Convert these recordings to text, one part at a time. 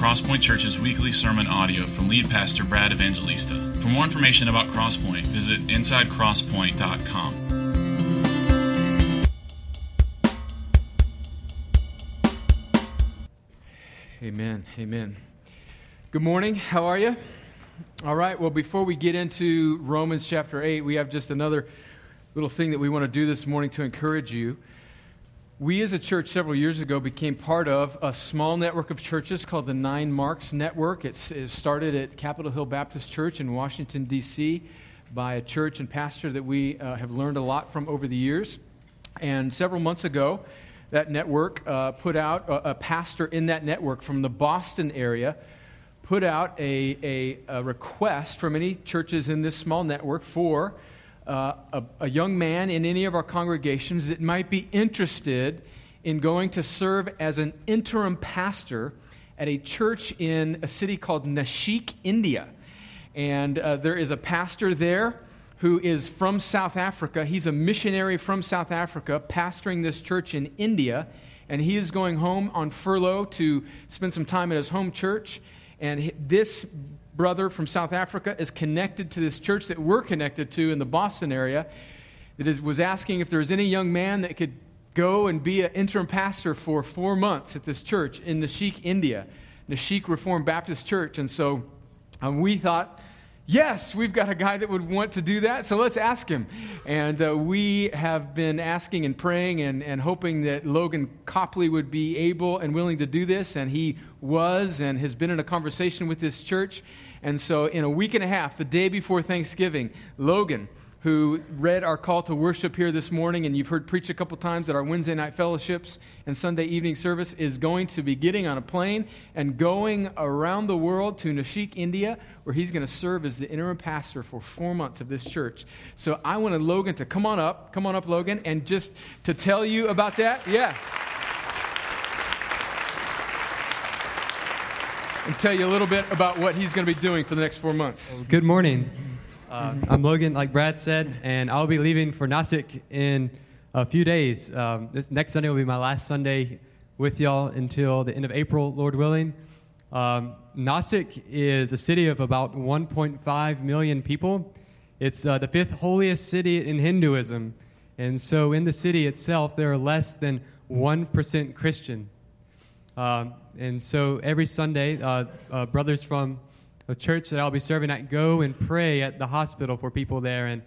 Crosspoint Church's weekly sermon audio from lead pastor Brad Evangelista. For more information about Crosspoint, visit insidecrosspoint.com. Amen. Amen. Good morning. How are you? All right. Well, before we get into Romans chapter 8, we have just another little thing that we want to do this morning to encourage you. We, as a church, several years ago became part of a small network of churches called the Nine Marks Network. It's, it started at Capitol Hill Baptist Church in Washington, D.C., by a church and pastor that we uh, have learned a lot from over the years. And several months ago, that network uh, put out a, a, pastor in that network from the Boston area put out a, a, a request from any churches in this small network for uh, a, a young man in any of our congregations that might be interested in going to serve as an interim pastor at a church in a city called Nashik, India. And uh, there is a pastor there who is from South Africa. He's a missionary from South Africa, pastoring this church in India. And he is going home on furlough to spend some time at his home church. And this brother from South Africa is connected to this church that we're connected to in the Boston area that is, was asking if there was any young man that could go and be an interim pastor for four months at this church in Nashik, India, Nashik Reformed Baptist Church. And so um, we thought, yes, we've got a guy that would want to do that, so let's ask him. And uh, we have been asking and praying and, and hoping that Logan Copley would be able and willing to do this, and he was and has been in a conversation with this church. And so, in a week and a half, the day before Thanksgiving, Logan, who read our call to worship here this morning, and you've heard preach a couple times at our Wednesday night fellowships and Sunday evening service, is going to be getting on a plane and going around the world to Nashik, India, where he's going to serve as the interim pastor for four months of this church. So I wanted Logan to come on up, come on up, Logan, and just to tell you about that. Yeah. and tell you a little bit about what he's going to be doing for the next four months. Good morning. Uh, I'm Logan, like Brad said, and I'll be leaving for Nasik in a few days. Um, this next Sunday will be my last Sunday with y'all until the end of April, Lord willing. Um, Nashik is a city of about 1.5 million people. It's uh, the fifth holiest city in Hinduism. And so in the city itself, there are less than 1% Christian. Um, and so every Sunday, uh, uh, brothers from the church that I'll be serving at go and pray at the hospital for people there. And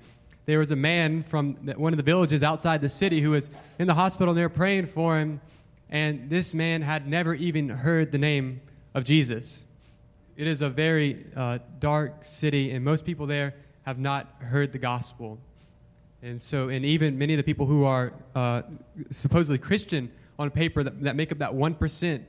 there was a man from one of the villages outside the city who was in the hospital and they were praying for him. And this man had never even heard the name of Jesus. It is a very uh, dark city, and most people there have not heard the gospel. And so, and even many of the people who are uh, supposedly Christian on paper that, that make up that 1%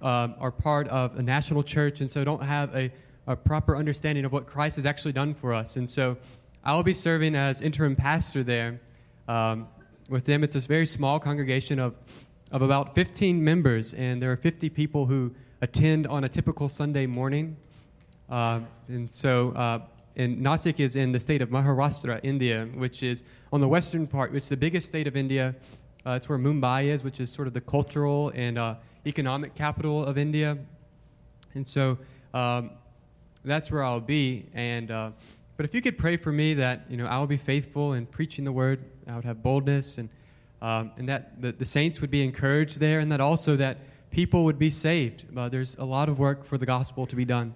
um, are part of a national church and so don't have a, a proper understanding of what Christ has actually done for us. And so I will be serving as interim pastor there. Um, with them, it's a very small congregation of, of about 15 members, and there are 50 people who attend on a typical Sunday morning. Uh, and so, uh, and Nashik is in the state of Maharashtra, India, which is on the western part, which is the biggest state of India. Uh, it's where Mumbai is, which is sort of the cultural and uh, economic capital of India. And so um, that's where I'll be. And uh, but if you could pray for me that you know I will be faithful in preaching the word, I would have boldness, and um, and that the, the, saints would be encouraged there, and that also that people would be saved. Uh, there's a lot of work for the gospel to be done.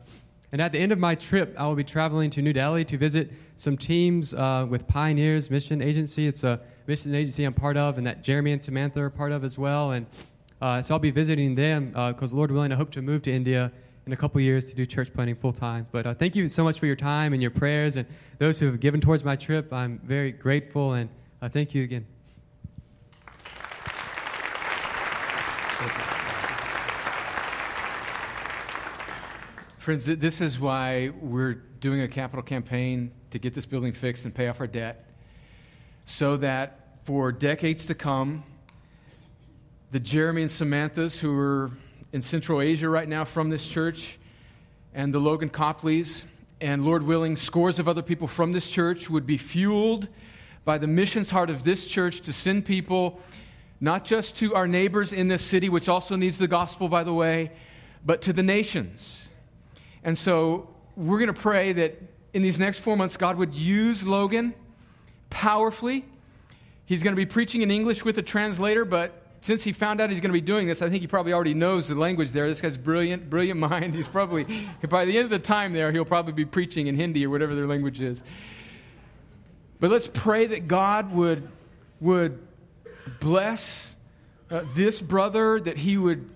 And at the end of my trip, I will be traveling to New Delhi to visit some teams uh, with Pioneers Mission Agency. It's a mission agency I'm part of, and that Jeremy and Samantha are part of as well. And uh, so I'll be visiting them because, uh, Lord willing, I hope to move to India in a couple years to do church planting full time. But uh, thank you so much for your time and your prayers and those who have given towards my trip. I'm very grateful and uh, thank you again. Friends, this is why we're doing a capital campaign to get this building fixed and pay off our debt so that for decades to come, the Jeremy and Samanthas who are in Central Asia right now from this church, and the Logan Copleys, and Lord willing, scores of other people from this church would be fueled by the missions heart of this church to send people not just to our neighbors in this city, which also needs the gospel, by the way, but to the nations. And so we're going to pray that in these next four months, God would use Logan powerfully. He's going to be preaching in English with a translator, but since he found out he's going to be doing this, I think he probably already knows the language there. This guy's brilliant, brilliant mind. He's probably, by the end of the time there, he'll probably be preaching in Hindi or whatever their language is. But let's pray that God would, would bless uh, this brother, that he would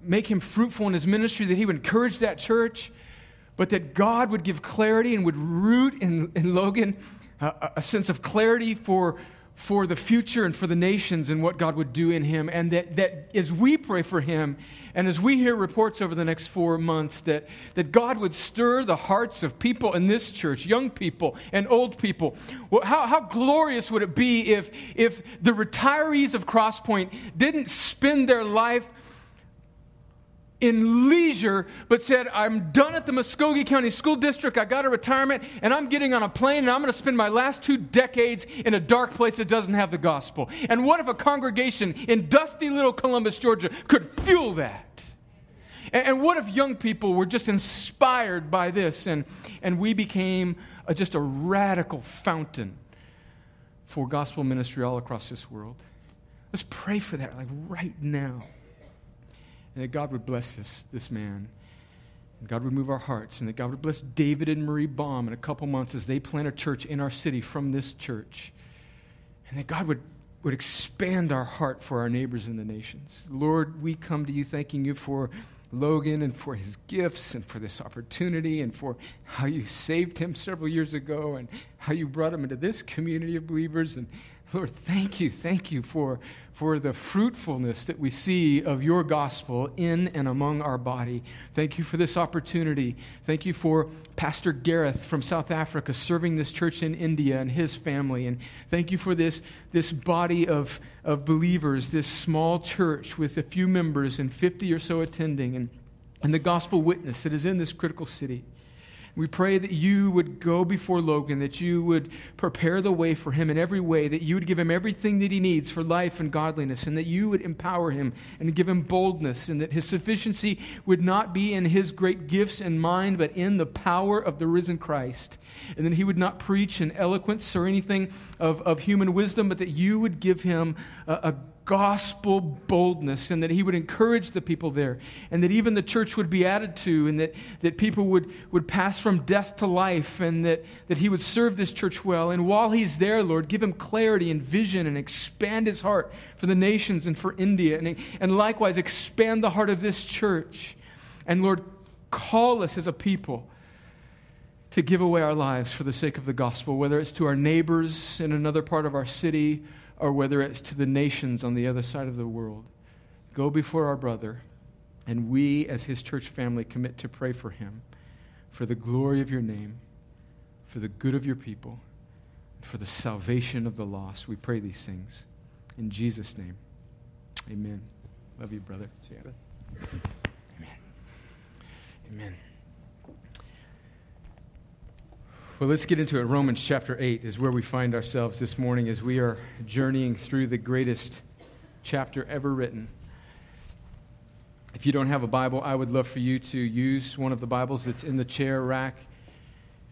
make him fruitful in his ministry, that he would encourage that church, but that God would give clarity and would root in, in Logan uh, a sense of clarity for for the future and for the nations and what God would do in him. And that, that as we pray for him and as we hear reports over the next four months, that, that God would stir the hearts of people in this church, young people and old people. How, how glorious would it be if, if the retirees of Crosspoint didn't spend their life in leisure, but said, I'm done at the Muscogee County School District. I got a retirement, and I'm getting on a plane, and I'm going to spend my last two decades in a dark place that doesn't have the gospel. And what if a congregation in dusty little Columbus, Georgia, could fuel that? And, what if young people were just inspired by this, and, and we became a, just a radical fountain for gospel ministry all across this world? Let's pray for that, like right now and that God would bless this, this man. And God would move our hearts, and that God would bless David and Marie Baum in a couple months as they plant a church in our city from this church. And that God would, would expand our heart for our neighbors in the nations. Lord, we come to you thanking you for Logan and for his gifts and for this opportunity and for how you saved him several years ago and how you brought him into this community of believers. And Lord, thank you, thank you for, for the fruitfulness that we see of your gospel in and among our body. Thank you for this opportunity. Thank you for Pastor Gareth from South Africa serving this church in India and his family. And thank you for this, this body of, of believers, this small church with a few members and 50 or so attending, and, and the gospel witness that is in this critical city. We pray that you would go before Logan, that you would prepare the way for him in every way, that you would give him everything that he needs for life and godliness, and that you would empower him and give him boldness, and that his sufficiency would not be in his great gifts and mind, but in the power of the risen Christ. And that he would not preach in eloquence or anything of, of human wisdom, but that you would give him a, a gospel boldness and that he would encourage the people there and that even the church would be added to and that, that people would, would pass from death to life and that, that he would serve this church well. And while he's there, Lord, give him clarity and vision and expand his heart for the nations and for India and, and likewise expand the heart of this church. And Lord, call us as a people to give away our lives for the sake of the gospel, whether it's to our neighbors in another part of our city or whether it's to the nations on the other side of the world. Go before our brother, and we, as his church family, commit to pray for him, for the glory of your name, for the good of your people, and for the salvation of the lost. We pray these things. In Jesus' name, amen. Love you, brother. Amen. Amen. Well, let's get into it. Romans chapter 8 is where we find ourselves this morning as we are journeying through the greatest chapter ever written. If you don't have a Bible, I would love for you to use one of the Bibles that's in the chair rack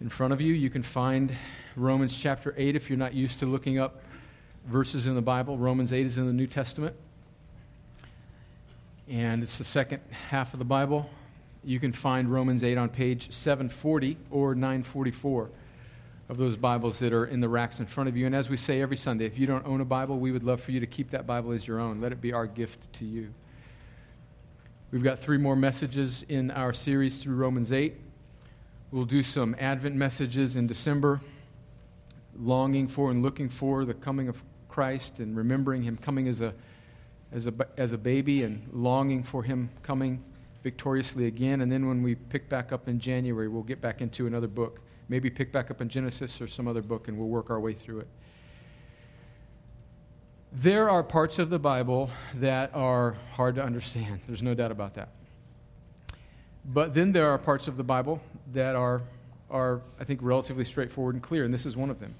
in front of you. You can find Romans chapter 8 if you're not used to looking up verses in the Bible. Romans 8 is in the New Testament, and it's the second half of the Bible you can find Romans 8 on page 740 or 944 of those Bibles that are in the racks in front of you. And as we say every Sunday, if you don't own a Bible, we would love for you to keep that Bible as your own. Let it be our gift to you. We've got three more messages in our series through Romans 8. We'll do some Advent messages in December, longing for and looking for the coming of Christ and remembering Him coming as a, as a, as a baby and longing for Him coming victoriously again. And then when we pick back up in January, we'll get back into another book. Maybe pick back up in Genesis or some other book, and we'll work our way through it. There are parts of the Bible that are hard to understand. There's no doubt about that. But then there are parts of the Bible that are, are, I think, relatively straightforward and clear, and this is one of them.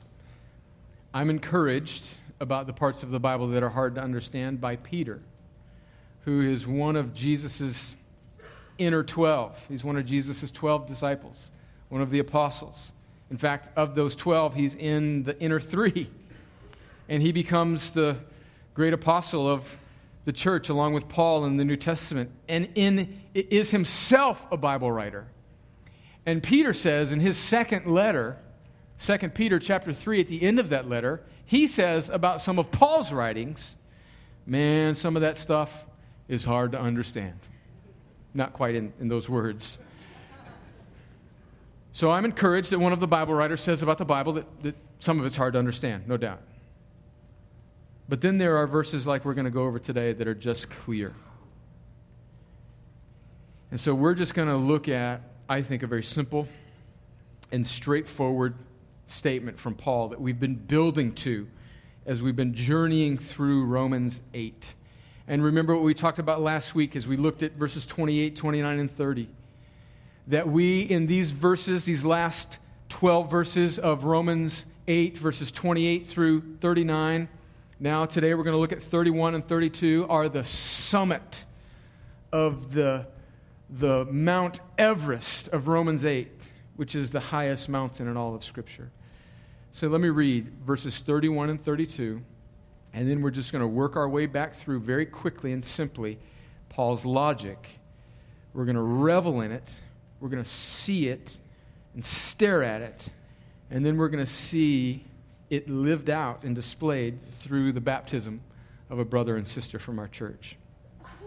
I'm encouraged about the parts of the Bible that are hard to understand by Peter, who is one of Jesus's inner 12. He's one of Jesus' 12 disciples, one of the apostles. In fact, of those 12, he's in the inner three. And he becomes the great apostle of the church along with Paul in the New Testament and in is himself a Bible writer. And Peter says in his second letter, 2 Peter chapter 3 at the end of that letter, he says about some of Paul's writings, man, some of that stuff is hard to understand. Not quite in, in those words. So I'm encouraged that one of the Bible writers says about the Bible that, that some of it's hard to understand, no doubt. But then there are verses like we're going to go over today that are just clear. And so we're just going to look at, I think, a very simple and straightforward statement from Paul that we've been building to as we've been journeying through Romans 8. And remember what we talked about last week as we looked at verses 28, 29, and 30. That we, in these verses, these last 12 verses of Romans 8, verses 28 through 39, now, today we're going to look at 31 and 32 are the summit of the, the Mount Everest of Romans 8, which is the highest mountain in all of Scripture. So let me read verses 31 and 32, and then we're just going to work our way back through very quickly and simply Paul's logic. We're going to revel in it, we're going to see it and stare at it, and then we're going to see it lived out and displayed through the baptism of a brother and sister from our church.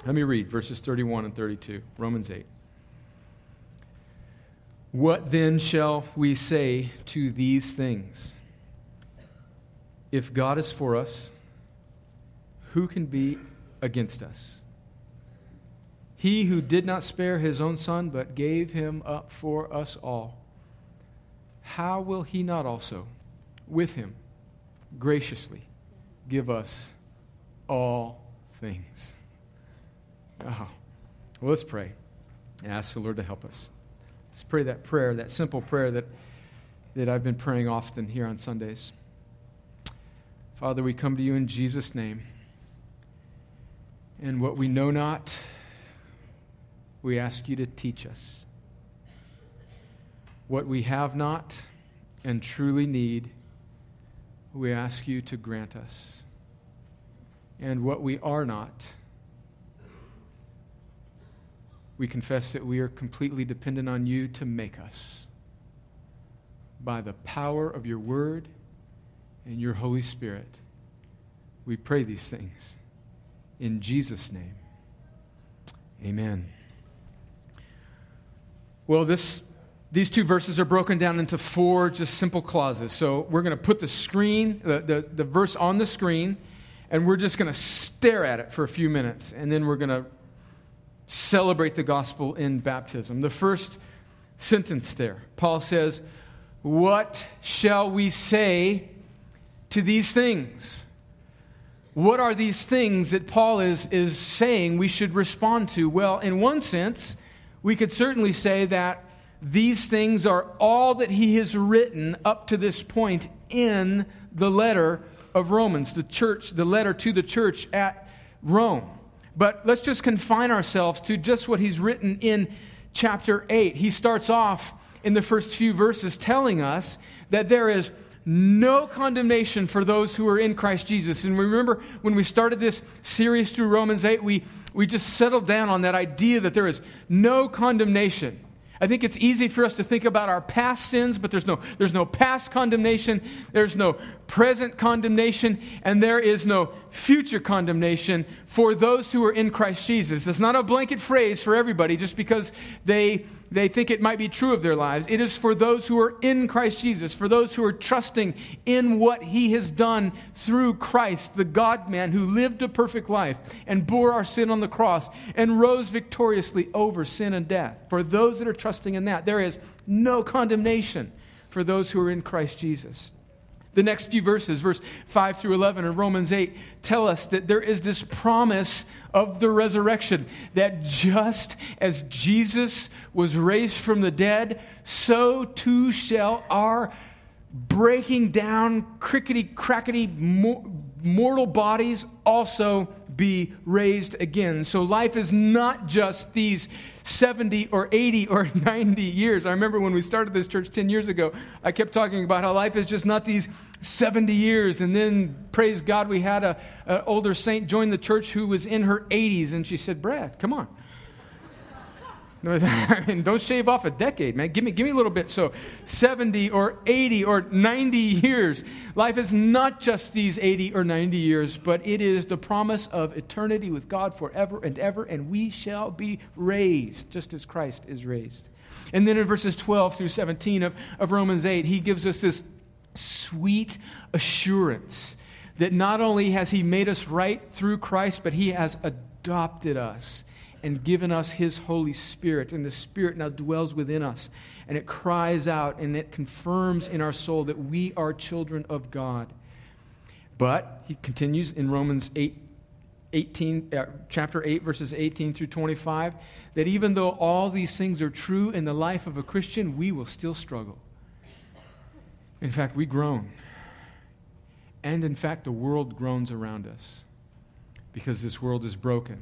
Let me read verses 31 and 32, Romans 8. What then shall we say to these things? If God is for us, who can be against us? He who did not spare his own son, but gave him up for us all, how will he not also? with him graciously give us all things. Oh. Well, let's pray and ask the Lord to help us. Let's pray that prayer, that simple prayer that, that I've been praying often here on Sundays. Father, we come to you in Jesus' name. And what we know not, we ask you to teach us. What we have not and truly need, we ask you to grant us. And what we are not, we confess that we are completely dependent on you to make us by the power of your word and your Holy Spirit. We pray these things in Jesus' name. Amen. Well, this these two verses are broken down into four just simple clauses. So we're going to put the screen, the, the, the verse on the screen, and we're just going to stare at it for a few minutes. And then we're going to celebrate the gospel in baptism. The first sentence there, Paul says, What shall we say to these things? What are these things that Paul is, is saying we should respond to? Well, in one sense, we could certainly say that these things are all that he has written up to this point in the letter of Romans, the church, the letter to the church at Rome. But let's just confine ourselves to just what he's written in chapter 8. He starts off in the first few verses telling us that there is no condemnation for those who are in Christ Jesus. And remember when we started this series through Romans 8, we, we just settled down on that idea that there is no condemnation. I think it's easy for us to think about our past sins, but there's no, there's no past condemnation, there's no present condemnation, and there is no future condemnation for those who are in Christ Jesus. It's not a blanket phrase for everybody just because they they think it might be true of their lives. It is for those who are in Christ Jesus, for those who are trusting in what He has done through Christ, the God man who lived a perfect life and bore our sin on the cross and rose victoriously over sin and death. For those that are trusting in that, there is no condemnation for those who are in Christ Jesus. The next few verses, verse 5 through 11 in Romans 8, tell us that there is this promise of the resurrection that just as Jesus was raised from the dead, so too shall our breaking down, crickety, crackety mortal bodies also be raised again. So life is not just these 70 or 80 or 90 years. I remember when we started this church 10 years ago, I kept talking about how life is just not these 70 years. And then, praise God, we had an older saint join the church who was in her 80s, and she said, Brad, come on. I mean, don't shave off a decade, man. Give me, give me a little bit. So, 70 or 80 or 90 years. Life is not just these 80 or 90 years, but it is the promise of eternity with God forever and ever, and we shall be raised just as Christ is raised. And then in verses 12 through 17 of, of Romans 8, he gives us this sweet assurance that not only has he made us right through Christ, but he has adopted us and given us His Holy Spirit. And the Spirit now dwells within us. And it cries out and it confirms in our soul that we are children of God. But he continues in Romans 8, 18, uh, chapter 8, verses 18 through 25, that even though all these things are true in the life of a Christian, we will still struggle. In fact, we groan. And in fact, the world groans around us because this world is broken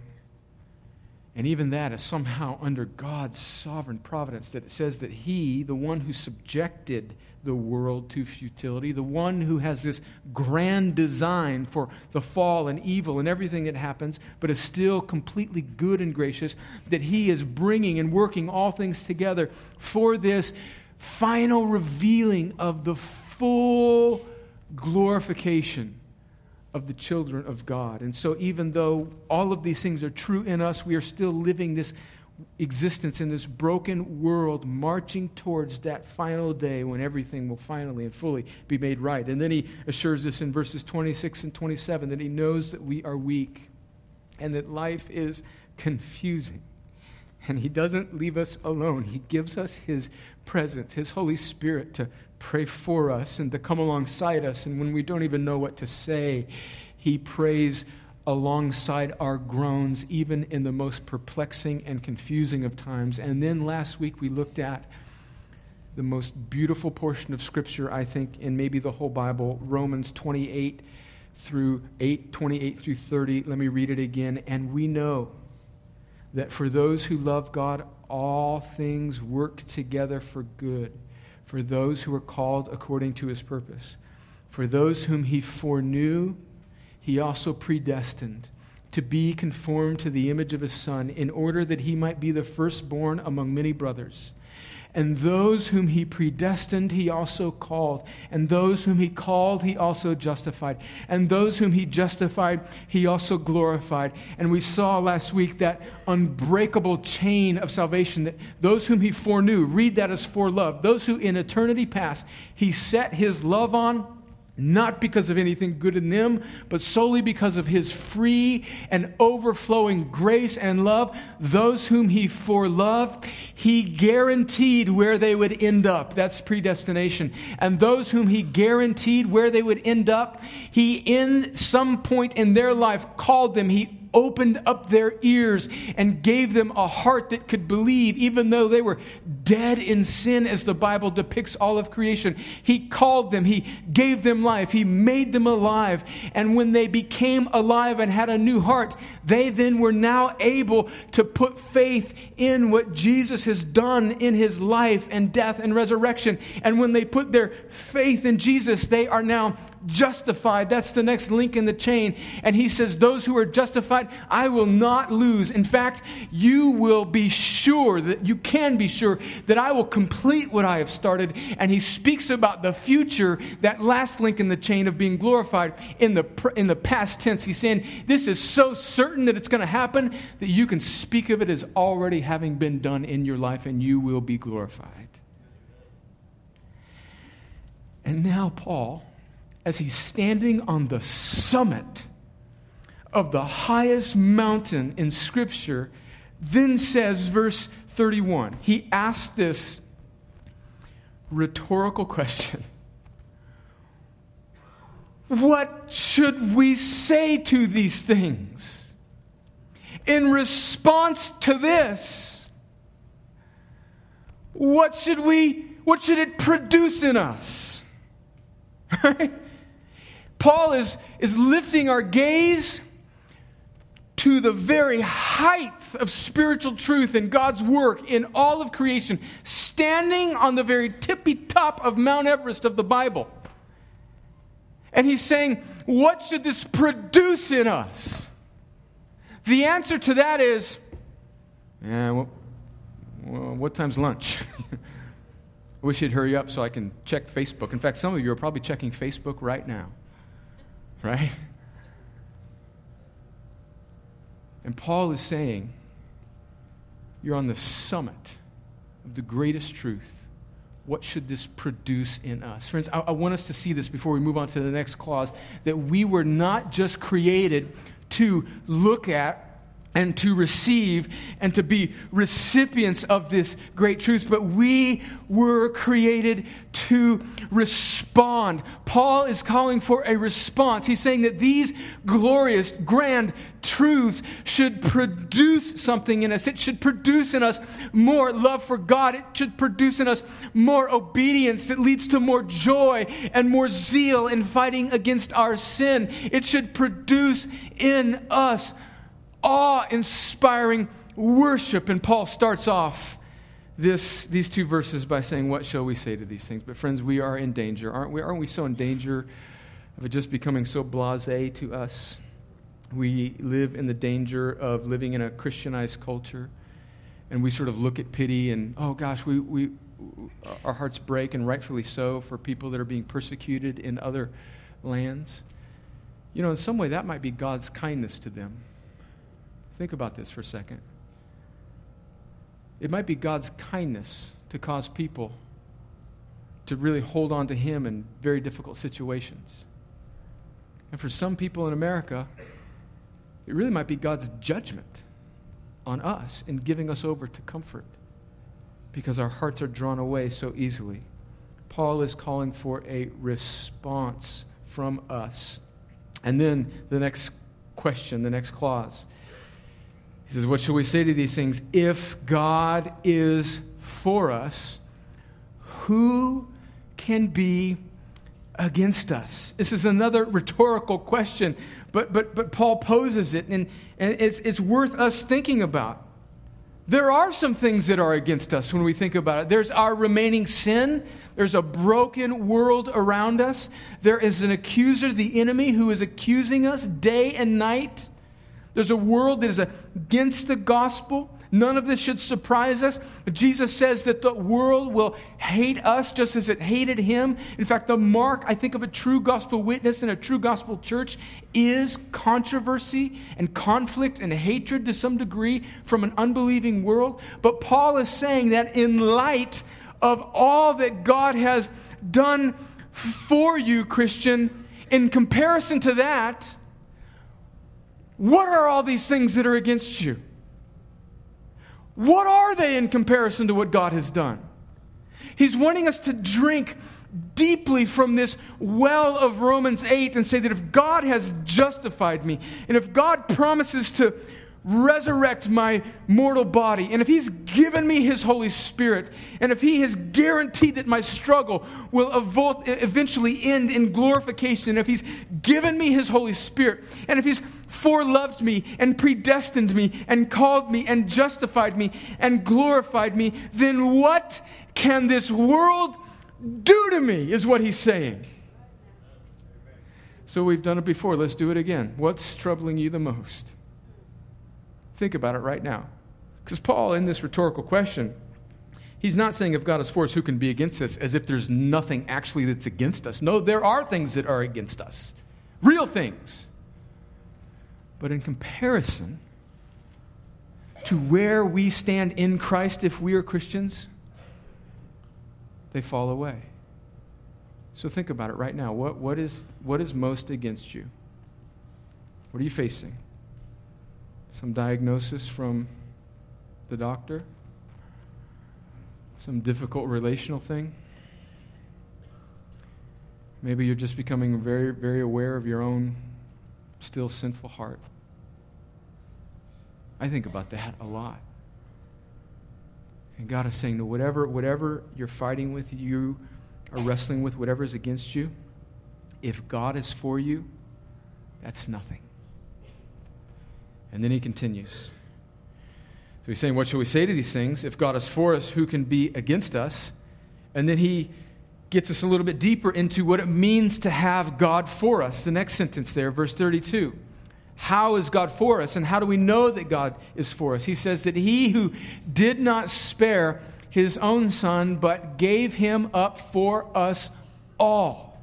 and even that is somehow under God's sovereign providence, that it says that He, the one who subjected the world to futility, the one who has this grand design for the fall and evil and everything that happens, but is still completely good and gracious, that He is bringing and working all things together for this final revealing of the full glorification of the children of God. And so, even though all of these things are true in us, we are still living this existence in this broken world, marching towards that final day when everything will finally and fully be made right. And then he assures us in verses 26 and 27 that he knows that we are weak and that life is confusing. And he doesn't leave us alone. He gives us his presence, his Holy Spirit, to pray for us and to come alongside us. And when we don't even know what to say, He prays alongside our groans, even in the most perplexing and confusing of times. And then last week we looked at the most beautiful portion of Scripture, I think, in maybe the whole Bible, Romans 28 through 8, 28 through 30. Let me read it again. And we know that for those who love God, all things work together for good for those who are called according to his purpose. For those whom he foreknew, he also predestined to be conformed to the image of his Son, in order that he might be the firstborn among many brothers. And those whom he predestined, he also called. And those whom he called, he also justified. And those whom he justified, he also glorified. And we saw last week that unbreakable chain of salvation that those whom he foreknew, read that as for love. Those who in eternity past he set his love on not because of anything good in them, but solely because of his free and overflowing grace and love. Those whom he foreloved, he guaranteed where they would end up. That's predestination. And those whom he guaranteed where they would end up, he, in some point in their life, called them. He opened up their ears and gave them a heart that could believe, even though they were dead in sin, as the Bible depicts all of creation. He called them, He gave them life, He made them alive. And when they became alive and had a new heart, they then were now able to put faith in what Jesus has done in His life and death and resurrection. And when they put their faith in Jesus, they are now justified. That's the next link in the chain. And he says, Those who are justified, I will not lose. In fact, you will be sure that you can be sure that I will complete what I have started. And he speaks about the future, that last link in the chain of being glorified in the, in the past tense. He's saying, This is so certain that it's going to happen that you can speak of it as already having been done in your life and you will be glorified. And now, Paul as he's standing on the summit of the highest mountain in Scripture, then says, verse 31, he asked this rhetorical question What should we say to these things? In response to this, what should we, what should it produce in us? Right? Paul is, is lifting our gaze to the very height of spiritual truth and God's work in all of creation, standing on the very tippy top of Mount Everest of the Bible. And he's saying, What should this produce in us? The answer to that is, yeah, well, well what time's lunch? I wish you'd hurry up so I can check Facebook. In fact, some of you are probably checking Facebook right now, right? And Paul is saying, You're on the summit of the greatest truth. What should this produce in us? Friends, I, I, want us to see this before we move on to the next clause that we were not just created to look at and to receive and to be recipients of this great truth, but we were created to respond. Paul is calling for a response. He's saying that these glorious, grand truths should produce something in us. It should produce in us more love for God. It should produce in us more obedience that leads to more joy and more zeal in fighting against our sin. It should produce in us awe inspiring worship. And Paul starts off this, these two verses by saying, What shall we say to these things? But, friends, we are in danger, aren't we? Aren't we so in danger of it just becoming so blase to us? We live in the danger of living in a Christianized culture, and we sort of look at pity and, oh gosh, we, we, our hearts break, and rightfully so, for people that are being persecuted in other lands. You know, in some way, that might be God's kindness to them. Think about this for a second. It might be God's kindness to cause people to really hold on to Him in very difficult situations. And for some people in America, it really might be God's judgment on us in giving us over to comfort because our hearts are drawn away so easily. Paul is calling for a response from us. And then the next question, the next clause he says, What shall we say to these things? If God is for us, who can be against us? This is another rhetorical question, but, but, but Paul poses it, and, and it's, it's worth us thinking about. There are some things that are against us when we think about it. There's our remaining sin. There's a broken world around us. There is an accuser, the enemy, who is accusing us day and night. There's a world that is against the gospel. None of this should surprise us. Jesus says that the world will hate us just as it hated him. In fact, the mark, I think, of a true gospel witness and a true gospel church is controversy and conflict and hatred to some degree from an unbelieving world. But Paul is saying that in light of all that God has done for you, Christian, in comparison to that, what are all these things that are against you? What are they in comparison to what God has done? He's wanting us to drink deeply from this well of Romans 8 and say that if God has justified me, and if God promises to resurrect my mortal body, and if He's given me His Holy Spirit, and if He has guaranteed that my struggle will eventually end in glorification, and if He's given me His Holy Spirit, and if He's foreloved me and predestined me and called me and justified me and glorified me, then what can this world do to me? Is what He's saying. So we've done it before. Let's do it again. What's troubling you the most? Think about it right now. Because Paul, in this rhetorical question, he's not saying if God is for us, who can be against us, as if there's nothing actually that's against us. No, there are things that are against us, real things. But in comparison to where we stand in Christ if we are Christians, they fall away. So think about it right now. What, what, is, what is most against you? What are you facing? some diagnosis from the doctor, some difficult relational thing. Maybe you're just becoming very, very aware of your own still sinful heart. I think about that a lot. And God is saying that whatever, whatever you're fighting with, you are wrestling with, whatever is against you, If God is for you, that's nothing. And then he continues. So he's saying, What shall we say to these things? If God is for us, who can be against us? And then he gets us a little bit deeper into what it means to have God for us. The next sentence there, verse 32. How is God for us, and how do we know that God is for us? He says that he who did not spare his own son, but gave him up for us all.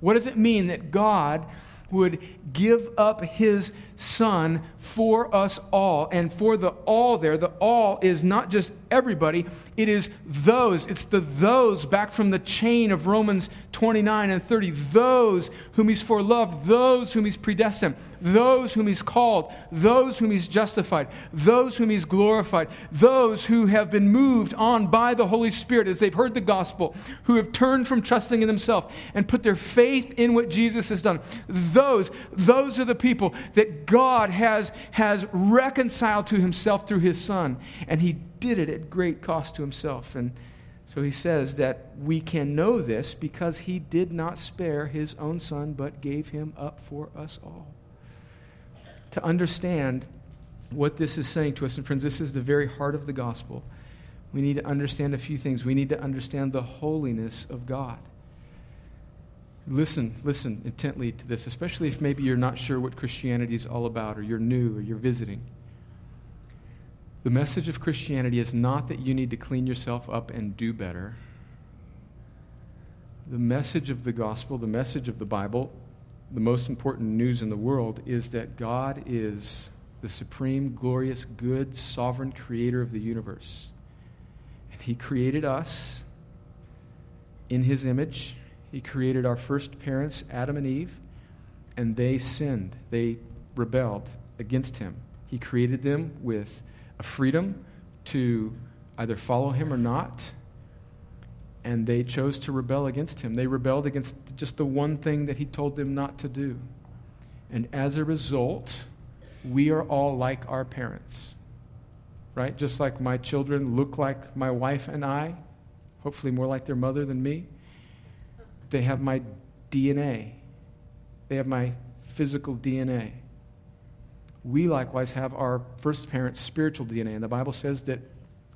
What does it mean that God would give up his son for us all. And for the all there, the all is not just everybody, it is those. It's the those back from the chain of Romans 29 and 30. Those whom he's foreloved, those whom he's predestined, those whom he's called, those whom he's justified, those whom he's glorified, those who have been moved on by the Holy Spirit as they've heard the gospel, who have turned from trusting in themselves and put their faith in what Jesus has done. Those, those are the people that God has, has reconciled to himself through his Son. And he did it at great cost to himself. And so he says that we can know this because he did not spare his own Son, but gave him up for us all. To understand what this is saying to us, and friends, this is the very heart of the gospel. We need to understand a few things. We need to understand the holiness of God. Listen, listen intently to this, especially if maybe you're not sure what Christianity is all about, or you're new, or you're visiting. The message of Christianity is not that you need to clean yourself up and do better. The message of the gospel, the message of the Bible, the most important news in the world is that God is the supreme, glorious, good, sovereign creator of the universe. And He created us in His image he created our first parents, Adam and Eve, and they sinned. They rebelled against Him. He created them with a freedom to either follow Him or not, and they chose to rebel against Him. They rebelled against just the one thing that He told them not to do. And as a result, we are all like our parents, right? Just like my children look like my wife and I, hopefully more like their mother than me. They have my DNA, they have my physical DNA. We likewise have our first parent's spiritual DNA. And the Bible says that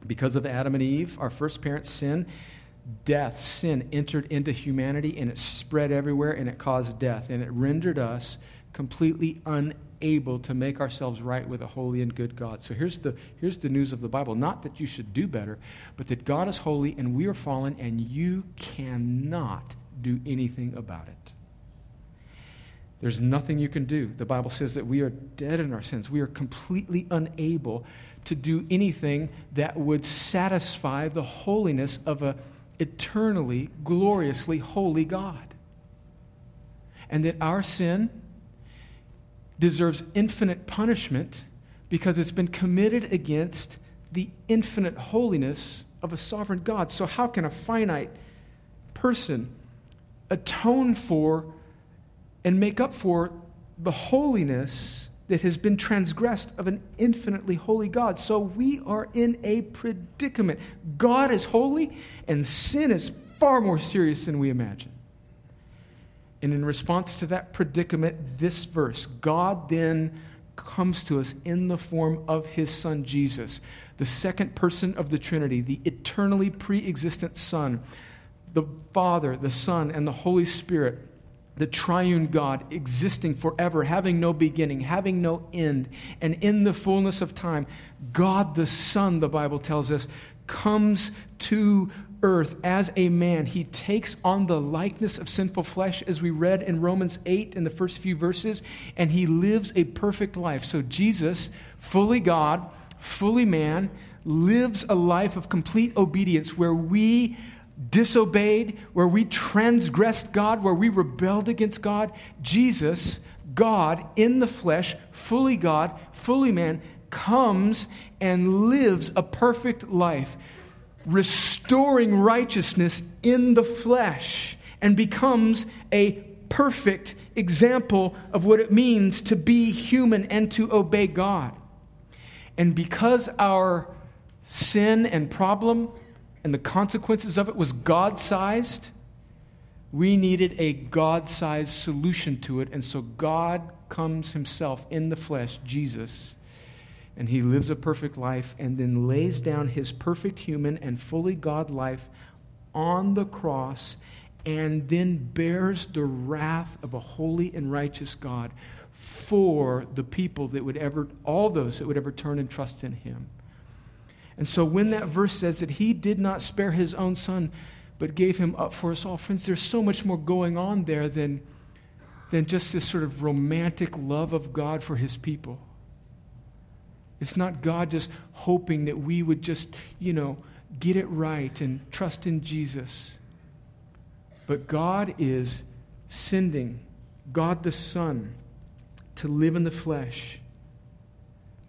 because of Adam and Eve, our first parent's sin, death, sin entered into humanity and it spread everywhere and it caused death. And it rendered us completely unable to make ourselves right with a holy and good God. So here's the, here's the news of the Bible not that you should do better, but that God is holy and we are fallen and you cannot do anything about it. There's nothing you can do. The Bible says that we are dead in our sins. We are completely unable to do anything that would satisfy the holiness of a eternally, gloriously holy God. And that our sin deserves infinite punishment because it's been committed against the infinite holiness of a sovereign God. So, how can a finite person atone for and make up for the holiness that has been transgressed of an infinitely holy God. So we are in a predicament. God is holy, and sin is far more serious than we imagine. And in response to that predicament, this verse God then comes to us in the form of his son Jesus, the second person of the Trinity, the eternally pre existent Son the Father, the Son, and the Holy Spirit, the triune God, existing forever, having no beginning, having no end, and in the fullness of time, God the Son, the Bible tells us, comes to earth as a man. He takes on the likeness of sinful flesh, as we read in Romans 8 in the first few verses, and he lives a perfect life. So Jesus, fully God, fully man, lives a life of complete obedience where we disobeyed, where we transgressed God, where we rebelled against God, Jesus, God in the flesh, fully God, fully man, comes and lives a perfect life, restoring righteousness in the flesh, and becomes a perfect example of what it means to be human and to obey God. And because our sin and problem and the consequences of it was God sized, We needed a God sized solution to it. And so God comes himself in the flesh, Jesus, and he lives a perfect life and then lays down his perfect human and fully God life on the cross and then bears the wrath of a holy and righteous God for the people that would ever, all those that would ever turn and trust in him. And so when that verse says that he did not spare his own son, but gave him up for us all, friends, there's so much more going on there than, than just this sort of romantic love of God for his people. It's not God just hoping that we would just, you know, get it right and trust in Jesus. But God is sending God the Son to live in the flesh,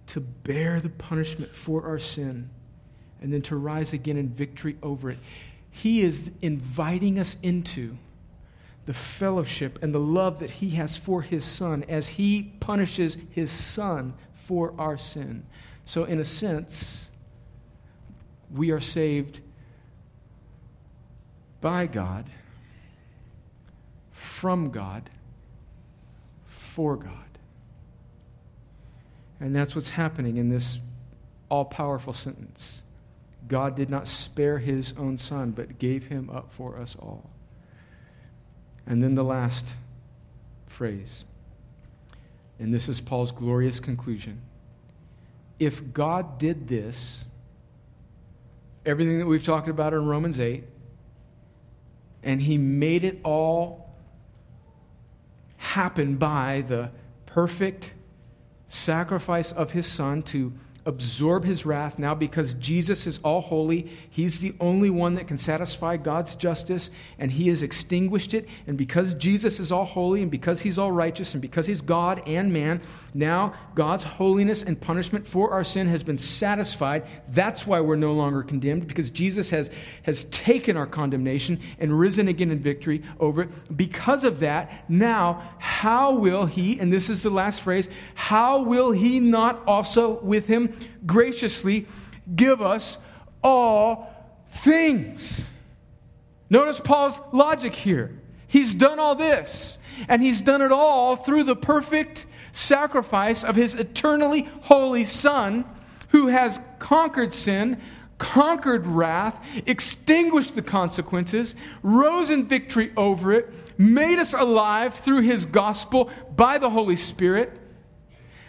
to bear the punishment for our sin, and then to rise again in victory over it. He is inviting us into the fellowship and the love that He has for His Son as He punishes His Son for our sin. So, in a sense, we are saved by God, from God, for God. And that's what's happening in this all powerful sentence. God did not spare his own son, but gave him up for us all. And then the last phrase. And this is Paul's glorious conclusion. If God did this, everything that we've talked about in Romans 8, and he made it all happen by the perfect sacrifice of his son to absorb his wrath now because Jesus is all holy. He's the only one that can satisfy God's justice, and he has extinguished it. And because Jesus is all holy, and because he's all righteous, and because he's God and man, now God's holiness and punishment for our sin has been satisfied. That's why we're no longer condemned, because Jesus has, has taken our condemnation and risen again in victory over it. Because of that, now, how will he, and this is the last phrase, how will he not also with him? Graciously give us all things. Notice Paul's logic here. He's done all this, and he's done it all through the perfect sacrifice of his eternally holy Son, who has conquered sin, conquered wrath, extinguished the consequences, rose in victory over it, made us alive through his gospel by the Holy Spirit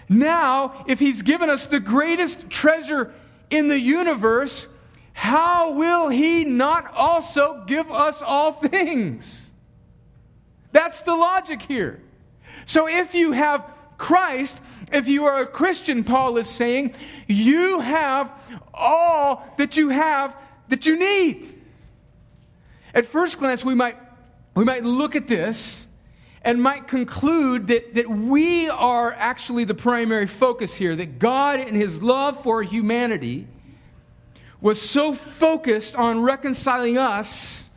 now, if He's given us the greatest treasure in the universe, how will He not also give us all things? That's the logic here. So if you have Christ, if you are a Christian, Paul is saying, you have all that you have that you need. At first glance, we might, we might look at this and might conclude that, that we are actually the primary focus here, that God, in his love for humanity, was so focused on reconciling us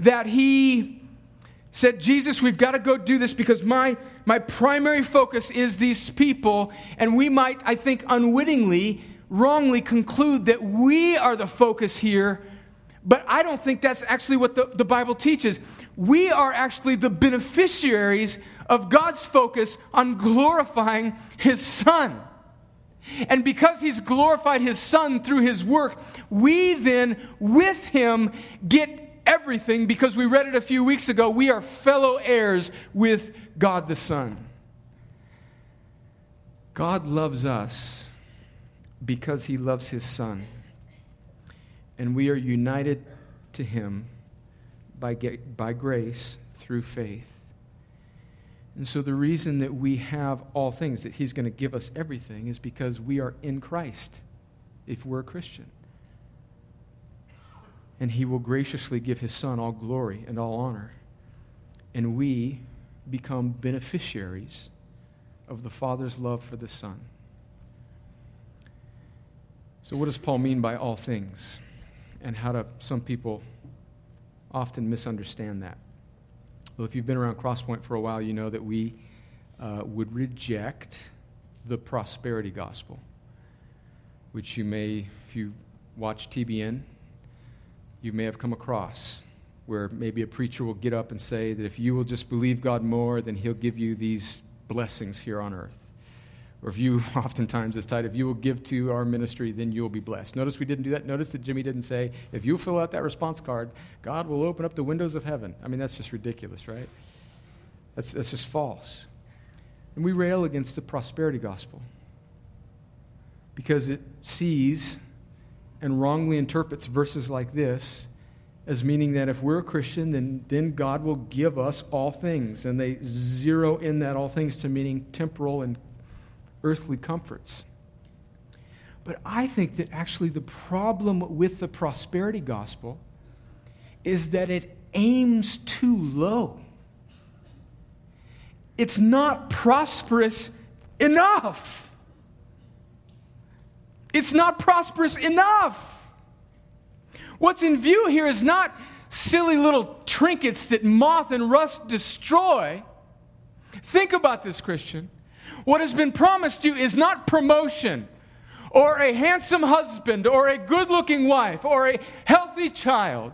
that he said, Jesus, we've got to go do this because my, my primary focus is these people. And we might, I think, unwittingly, wrongly conclude that we are the focus here. But I don't think that's actually what the, the Bible teaches we are actually the beneficiaries of God's focus on glorifying His Son. And because He's glorified His Son through His work, we then, with Him, get everything because we read it a few weeks ago. We are fellow heirs with God the Son. God loves us because He loves His Son. And we are united to Him by, by grace through faith. And so, the reason that we have all things, that He's going to give us everything, is because we are in Christ if we're a Christian. And He will graciously give His Son all glory and all honor. And we become beneficiaries of the Father's love for the Son. So, what does Paul mean by all things? And how do some people often misunderstand that. Well, if you've been around Crosspoint for a while, you know that we uh, would reject the prosperity gospel, which you may, if you watch TBN, you may have come across. where maybe a preacher will get up and say that if you will just believe God more, then He'll give you these blessings here on earth. Or if you, oftentimes it's tied, if you will give to our ministry, then you will be blessed. Notice we didn't do that. Notice that Jimmy didn't say, if you fill out that response card, God will open up the windows of heaven. I mean, that's just ridiculous, right? That's, that's just false. And we rail against the prosperity gospel because it sees and wrongly interprets verses like this as meaning that if we're a Christian, then, then God will give us all things. And they zero in that all things to meaning temporal and earthly comforts. But I think that actually the problem with the prosperity gospel is that it aims too low. It's not prosperous enough. It's not prosperous enough. What's in view here is not silly little trinkets that moth and rust destroy. Think about this, Christian. What has been promised you is not promotion or a handsome husband or a good looking wife or a healthy child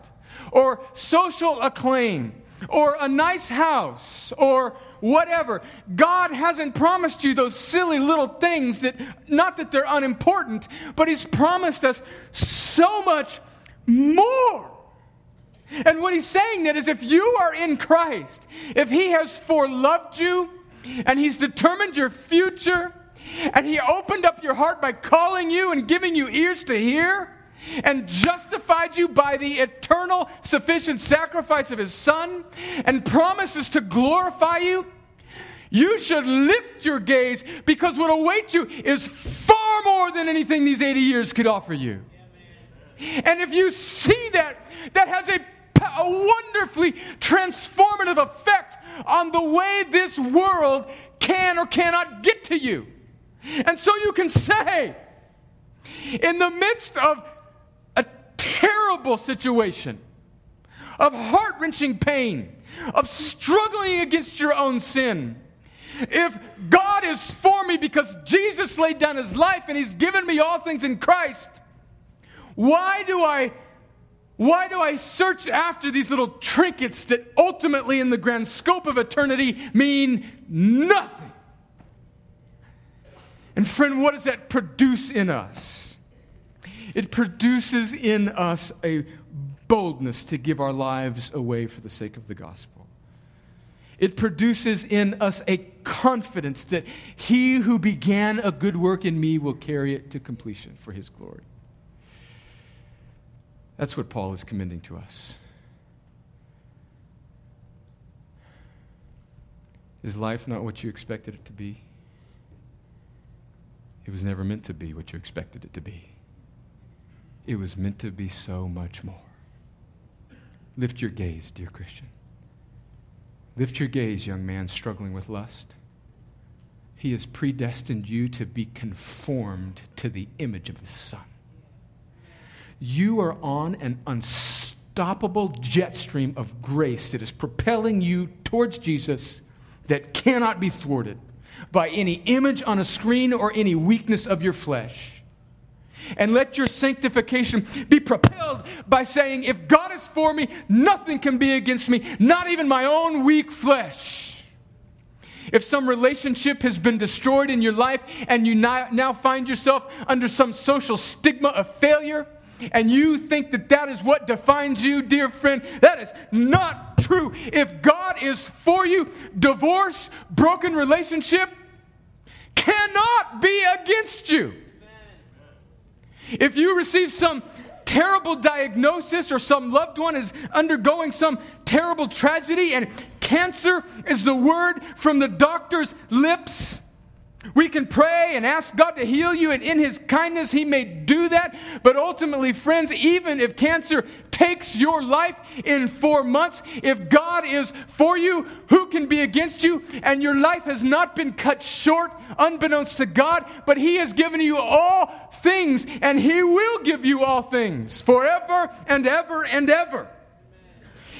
or social acclaim or a nice house or whatever. God hasn't promised you those silly little things that, not that they're unimportant, but He's promised us so much more. And what he's saying that is if you are in Christ, if he has foreloved you and he's determined your future, and he opened up your heart by calling you and giving you ears to hear, and justified you by the eternal sufficient sacrifice of his son, and promises to glorify you, you should lift your gaze because what awaits you is far more than anything these 80 years could offer you. And if you see that, that has a, a wonderfully transformative effect on the way this world can or cannot get to you. And so you can say, in the midst of a terrible situation, of heart wrenching pain, of struggling against your own sin, if God is for me because Jesus laid down his life and he's given me all things in Christ, why do I why do I search after these little trinkets that ultimately in the grand scope of eternity mean nothing? And friend, what does that produce in us? It produces in us a boldness to give our lives away for the sake of the gospel. It produces in us a confidence that he who began a good work in me will carry it to completion for his glory. That's what Paul is commending to us. Is life not what you expected it to be? It was never meant to be what you expected it to be. It was meant to be so much more. Lift your gaze, dear Christian. Lift your gaze, young man struggling with lust. He has predestined you to be conformed to the image of his Son you are on an unstoppable jet stream of grace that is propelling you towards Jesus that cannot be thwarted by any image on a screen or any weakness of your flesh. And let your sanctification be propelled by saying, If God is for me, nothing can be against me, not even my own weak flesh. If some relationship has been destroyed in your life and you now find yourself under some social stigma of failure, and you think that that is what defines you, dear friend, that is not true. If God is for you, divorce, broken relationship cannot be against you. If you receive some terrible diagnosis or some loved one is undergoing some terrible tragedy and cancer is the word from the doctor's lips, we can pray and ask God to heal you, and in His kindness, He may do that. But ultimately, friends, even if cancer takes your life in four months, if God is for you, who can be against you? And your life has not been cut short, unbeknownst to God, but He has given you all things, and He will give you all things forever and ever and ever.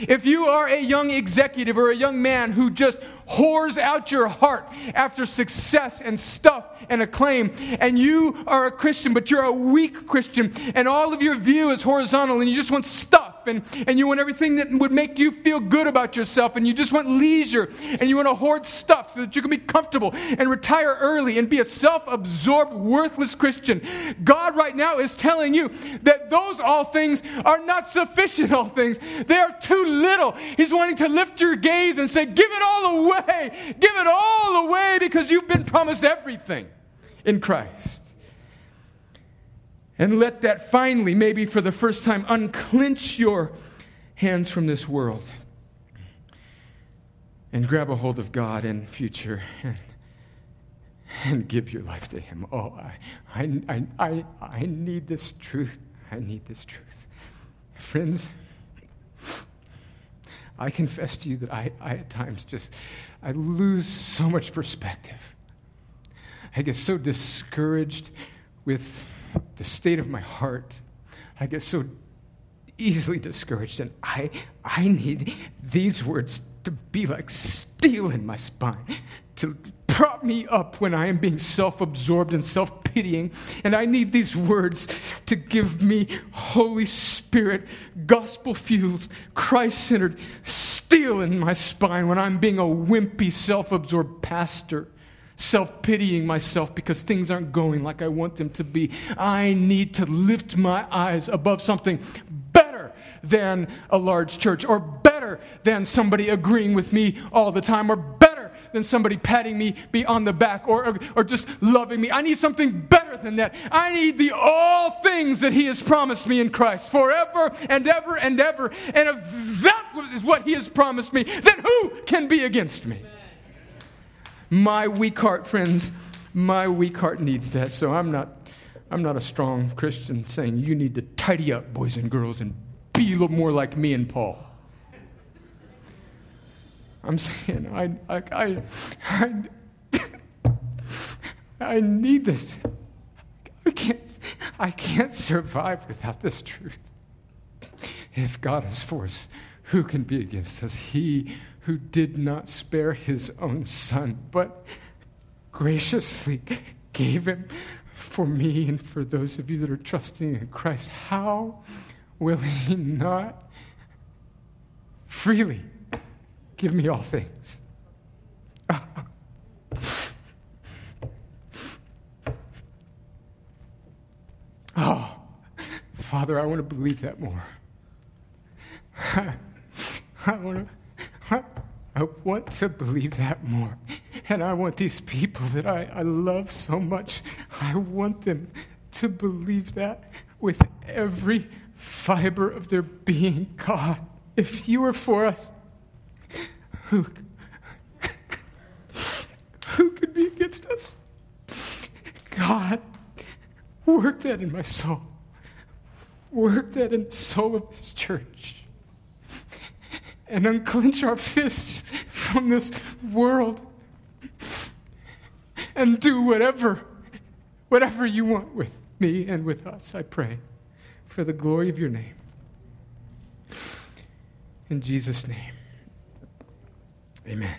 If you are a young executive or a young man who just whores out your heart after success and stuff and acclaim, and you are a Christian, but you're a weak Christian, and all of your view is horizontal and you just want stuff, and, and you want everything that would make you feel good about yourself, and you just want leisure, and you want to hoard stuff so that you can be comfortable and retire early and be a self absorbed, worthless Christian. God right now is telling you that those all things are not sufficient, all things. They are too little. He's wanting to lift your gaze and say, Give it all away. Give it all away because you've been promised everything in Christ. And let that finally, maybe for the first time, unclench your hands from this world and grab a hold of God in future and, and give your life to Him. Oh, I, I, I, I need this truth. I need this truth. Friends, I confess to you that I, I at times just, I lose so much perspective. I get so discouraged with the state of my heart. I get so easily discouraged, and I, I need these words to be like steel in my spine, to prop me up when I am being self absorbed and self pitying. And I need these words to give me Holy Spirit, gospel fueled, Christ centered steel in my spine when I'm being a wimpy, self absorbed pastor self pitying myself because things aren't going like I want them to be. I need to lift my eyes above something better than a large church, or better than somebody agreeing with me all the time, or better than somebody patting me on the back, or, or, or just loving me. I need something better than that. I need the all things that He has promised me in Christ forever and ever and ever. And if that is what He has promised me, then who can be against me? My weak heart, friends, my weak heart needs that. So I'm not, I'm not a strong Christian saying you need to tidy up, boys and girls, and be a little more like me and Paul. I'm saying I, I, I, I, I need this. I can't, I can't survive without this truth. If God is for us, who can be against us? He who did not spare his own son, but graciously gave him for me and for those of you that are trusting in Christ, how will he not freely give me all things? oh, Father, I want to believe that more. I want to. I, I want to believe that more. And I want these people that I, I love so much, I want them to believe that with every fiber of their being. God, if you are for us, who, who could be against us? God, work that in my soul. Work that in the soul of this church and unclench our fists from this world and do whatever, whatever you want with me and with us, I pray, for the glory of your name. In Jesus' name, amen.